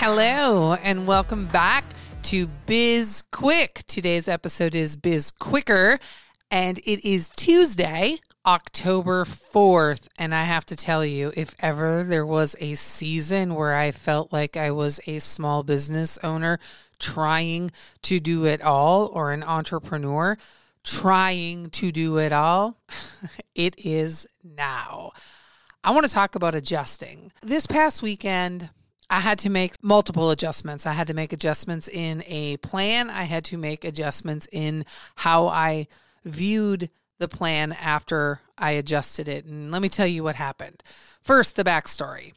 Hello, and welcome back to Biz Quick. Today's episode is Biz Quicker, and it is Tuesday, October 4th. And I have to tell you, if ever there was a season where I felt like I was a small business owner trying to do it all, or an entrepreneur trying to do it all, it is now. I want to talk about adjusting. This past weekend, I had to make multiple adjustments. I had to make adjustments in a plan. I had to make adjustments in how I viewed the plan after I adjusted it. And let me tell you what happened. First, the backstory.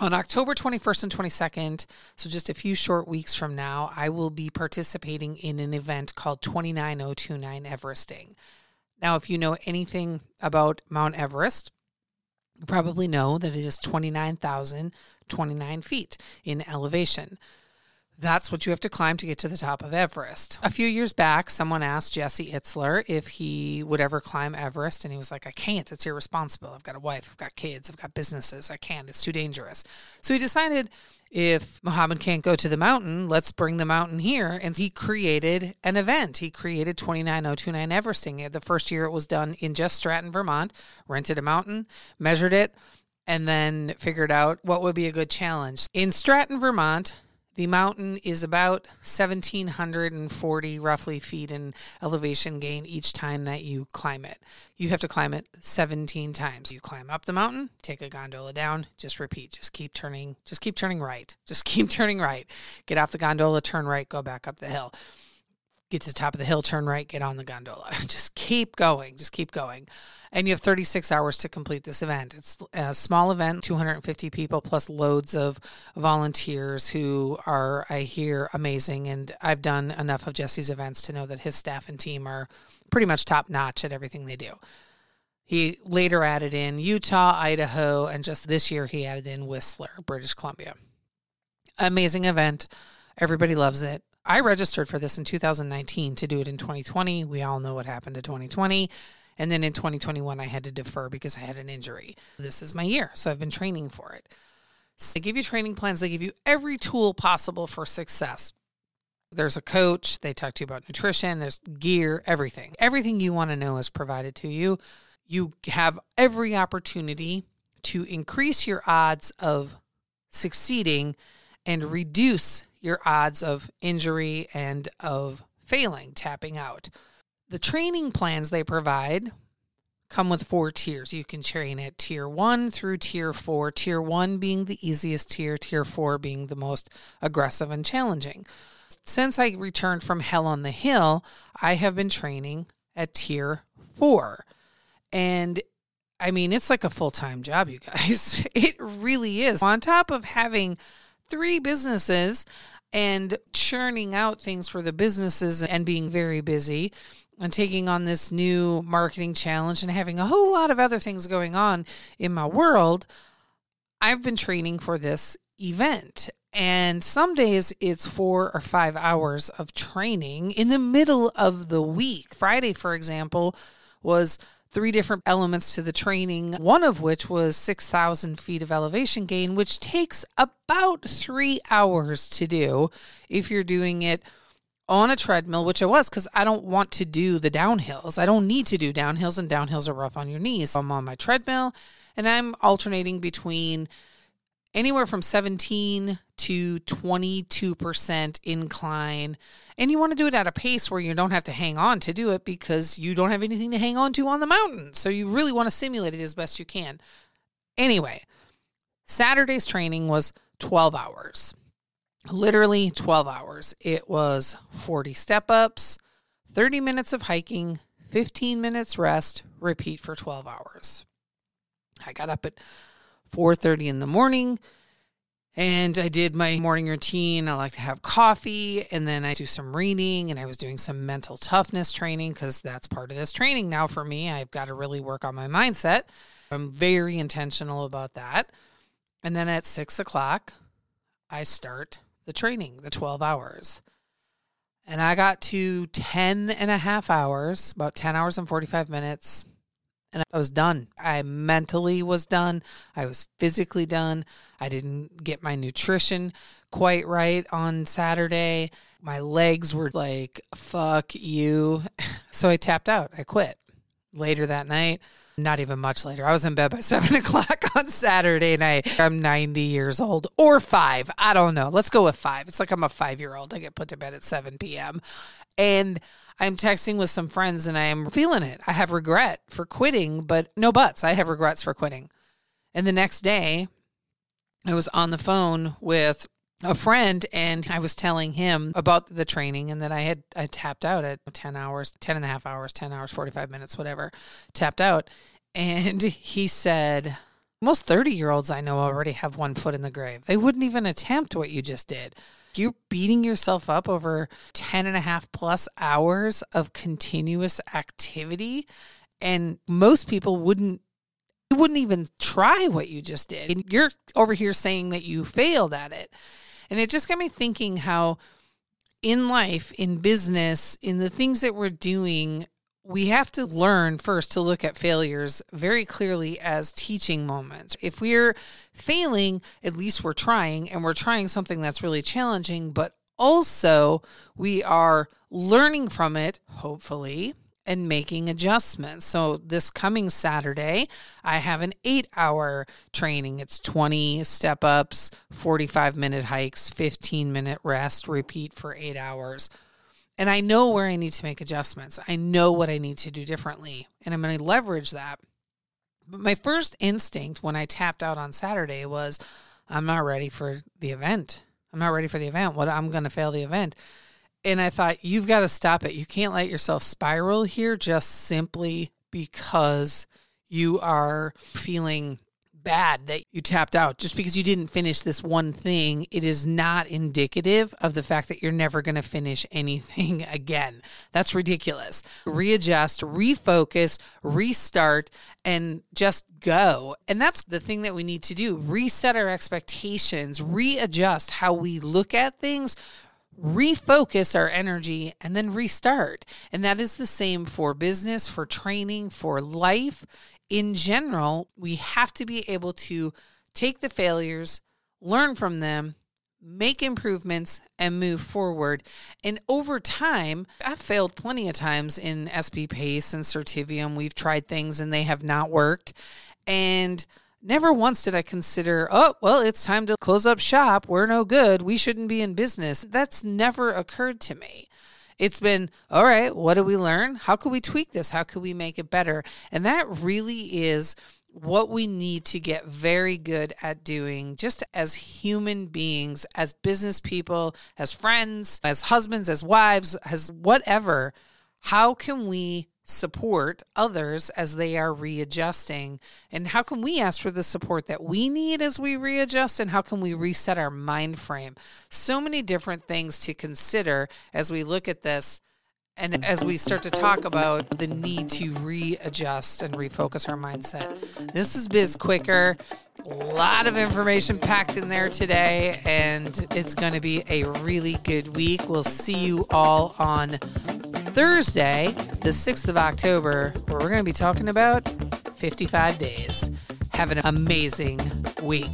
On October 21st and 22nd, so just a few short weeks from now, I will be participating in an event called 29029 Everesting. Now, if you know anything about Mount Everest, you probably know that it is 29,029 feet in elevation. That's what you have to climb to get to the top of Everest. A few years back, someone asked Jesse Itzler if he would ever climb Everest, and he was like, I can't. It's irresponsible. I've got a wife, I've got kids, I've got businesses. I can't. It's too dangerous. So he decided if Muhammad can't go to the mountain, let's bring the mountain here. And he created an event. He created 29029 Everesting. The first year it was done in just Stratton, Vermont, rented a mountain, measured it, and then figured out what would be a good challenge. In Stratton, Vermont, the mountain is about 1,740 roughly feet in elevation gain each time that you climb it. You have to climb it 17 times. You climb up the mountain, take a gondola down, just repeat. Just keep turning, just keep turning right. Just keep turning right. Get off the gondola, turn right, go back up the hill. Get to the top of the hill, turn right, get on the gondola. Just keep going, just keep going and you have 36 hours to complete this event. It's a small event, 250 people plus loads of volunteers who are, I hear, amazing. And I've done enough of Jesse's events to know that his staff and team are pretty much top notch at everything they do. He later added in Utah, Idaho, and just this year he added in Whistler, British Columbia. Amazing event. Everybody loves it. I registered for this in 2019 to do it in 2020. We all know what happened to 2020. And then in 2021, I had to defer because I had an injury. This is my year. So I've been training for it. So they give you training plans, they give you every tool possible for success. There's a coach, they talk to you about nutrition, there's gear, everything. Everything you want to know is provided to you. You have every opportunity to increase your odds of succeeding and reduce your odds of injury and of failing, tapping out. The training plans they provide come with four tiers. You can train at tier one through tier four, tier one being the easiest tier, tier four being the most aggressive and challenging. Since I returned from Hell on the Hill, I have been training at tier four. And I mean, it's like a full time job, you guys. It really is. On top of having three businesses and churning out things for the businesses and being very busy, and taking on this new marketing challenge and having a whole lot of other things going on in my world, I've been training for this event. And some days it's four or five hours of training in the middle of the week. Friday, for example, was three different elements to the training, one of which was 6,000 feet of elevation gain, which takes about three hours to do if you're doing it on a treadmill, which I was because I don't want to do the downhills. I don't need to do downhills, and downhills are rough on your knees. So I'm on my treadmill and I'm alternating between anywhere from 17 to 22% incline. And you want to do it at a pace where you don't have to hang on to do it because you don't have anything to hang on to on the mountain. So you really want to simulate it as best you can. Anyway, Saturday's training was 12 hours literally 12 hours. It was 40 step ups, 30 minutes of hiking, 15 minutes rest, repeat for 12 hours. I got up at 4:30 in the morning. And I did my morning routine. I like to have coffee and then I do some reading and I was doing some mental toughness training because that's part of this training now for me. I've got to really work on my mindset. I'm very intentional about that. And then at six o'clock, I start the training, the 12 hours. And I got to 10 and a half hours, about 10 hours and 45 minutes and I was done. I mentally was done. I was physically done. I didn't get my nutrition quite right on Saturday. My legs were like, fuck you. So I tapped out. I quit later that night. Not even much later. I was in bed by seven o'clock on Saturday night. I'm 90 years old or five. I don't know. Let's go with five. It's like I'm a five year old. I get put to bed at 7 p.m. And I'm texting with some friends and I am feeling it. I have regret for quitting, but no buts. I have regrets for quitting. And the next day, I was on the phone with a friend and I was telling him about the training and that I had I tapped out at 10 hours, 10 and a half hours, 10 hours, 45 minutes, whatever, tapped out. And he said, most 30 year olds I know already have one foot in the grave. They wouldn't even attempt what you just did. You're beating yourself up over 10 and a half plus hours of continuous activity and most people wouldn't wouldn't even try what you just did. And you're over here saying that you failed at it. And it just got me thinking how in life in business in the things that we're doing we have to learn first to look at failures very clearly as teaching moments. If we're failing, at least we're trying, and we're trying something that's really challenging, but also we are learning from it, hopefully, and making adjustments. So, this coming Saturday, I have an eight hour training. It's 20 step ups, 45 minute hikes, 15 minute rest, repeat for eight hours and I know where I need to make adjustments. I know what I need to do differently, and I'm going to leverage that. But my first instinct when I tapped out on Saturday was, I'm not ready for the event. I'm not ready for the event. What I'm going to fail the event. And I thought, you've got to stop it. You can't let yourself spiral here just simply because you are feeling bad that you tapped out. Just because you didn't finish this one thing it is not indicative of the fact that you're never going to finish anything again. That's ridiculous. Readjust refocus restart and just go. And that's the thing that we need to do. Reset our expectations readjust how we look at things refocus our energy and then restart. And that is the same for business, for training, for life in general, we have to be able to take the failures, learn from them, make improvements, and move forward. And over time, I've failed plenty of times in SP Pace and Certivium. We've tried things and they have not worked. And never once did I consider, oh, well, it's time to close up shop. We're no good. We shouldn't be in business. That's never occurred to me. It's been, all right, what do we learn? How can we tweak this? How can we make it better? And that really is what we need to get very good at doing just as human beings, as business people, as friends, as husbands, as wives, as whatever. How can we support others as they are readjusting? And how can we ask for the support that we need as we readjust? And how can we reset our mind frame? So many different things to consider as we look at this. And as we start to talk about the need to readjust and refocus our mindset, this was Biz Quicker. A lot of information packed in there today, and it's going to be a really good week. We'll see you all on Thursday, the 6th of October, where we're going to be talking about 55 days. Have an amazing week.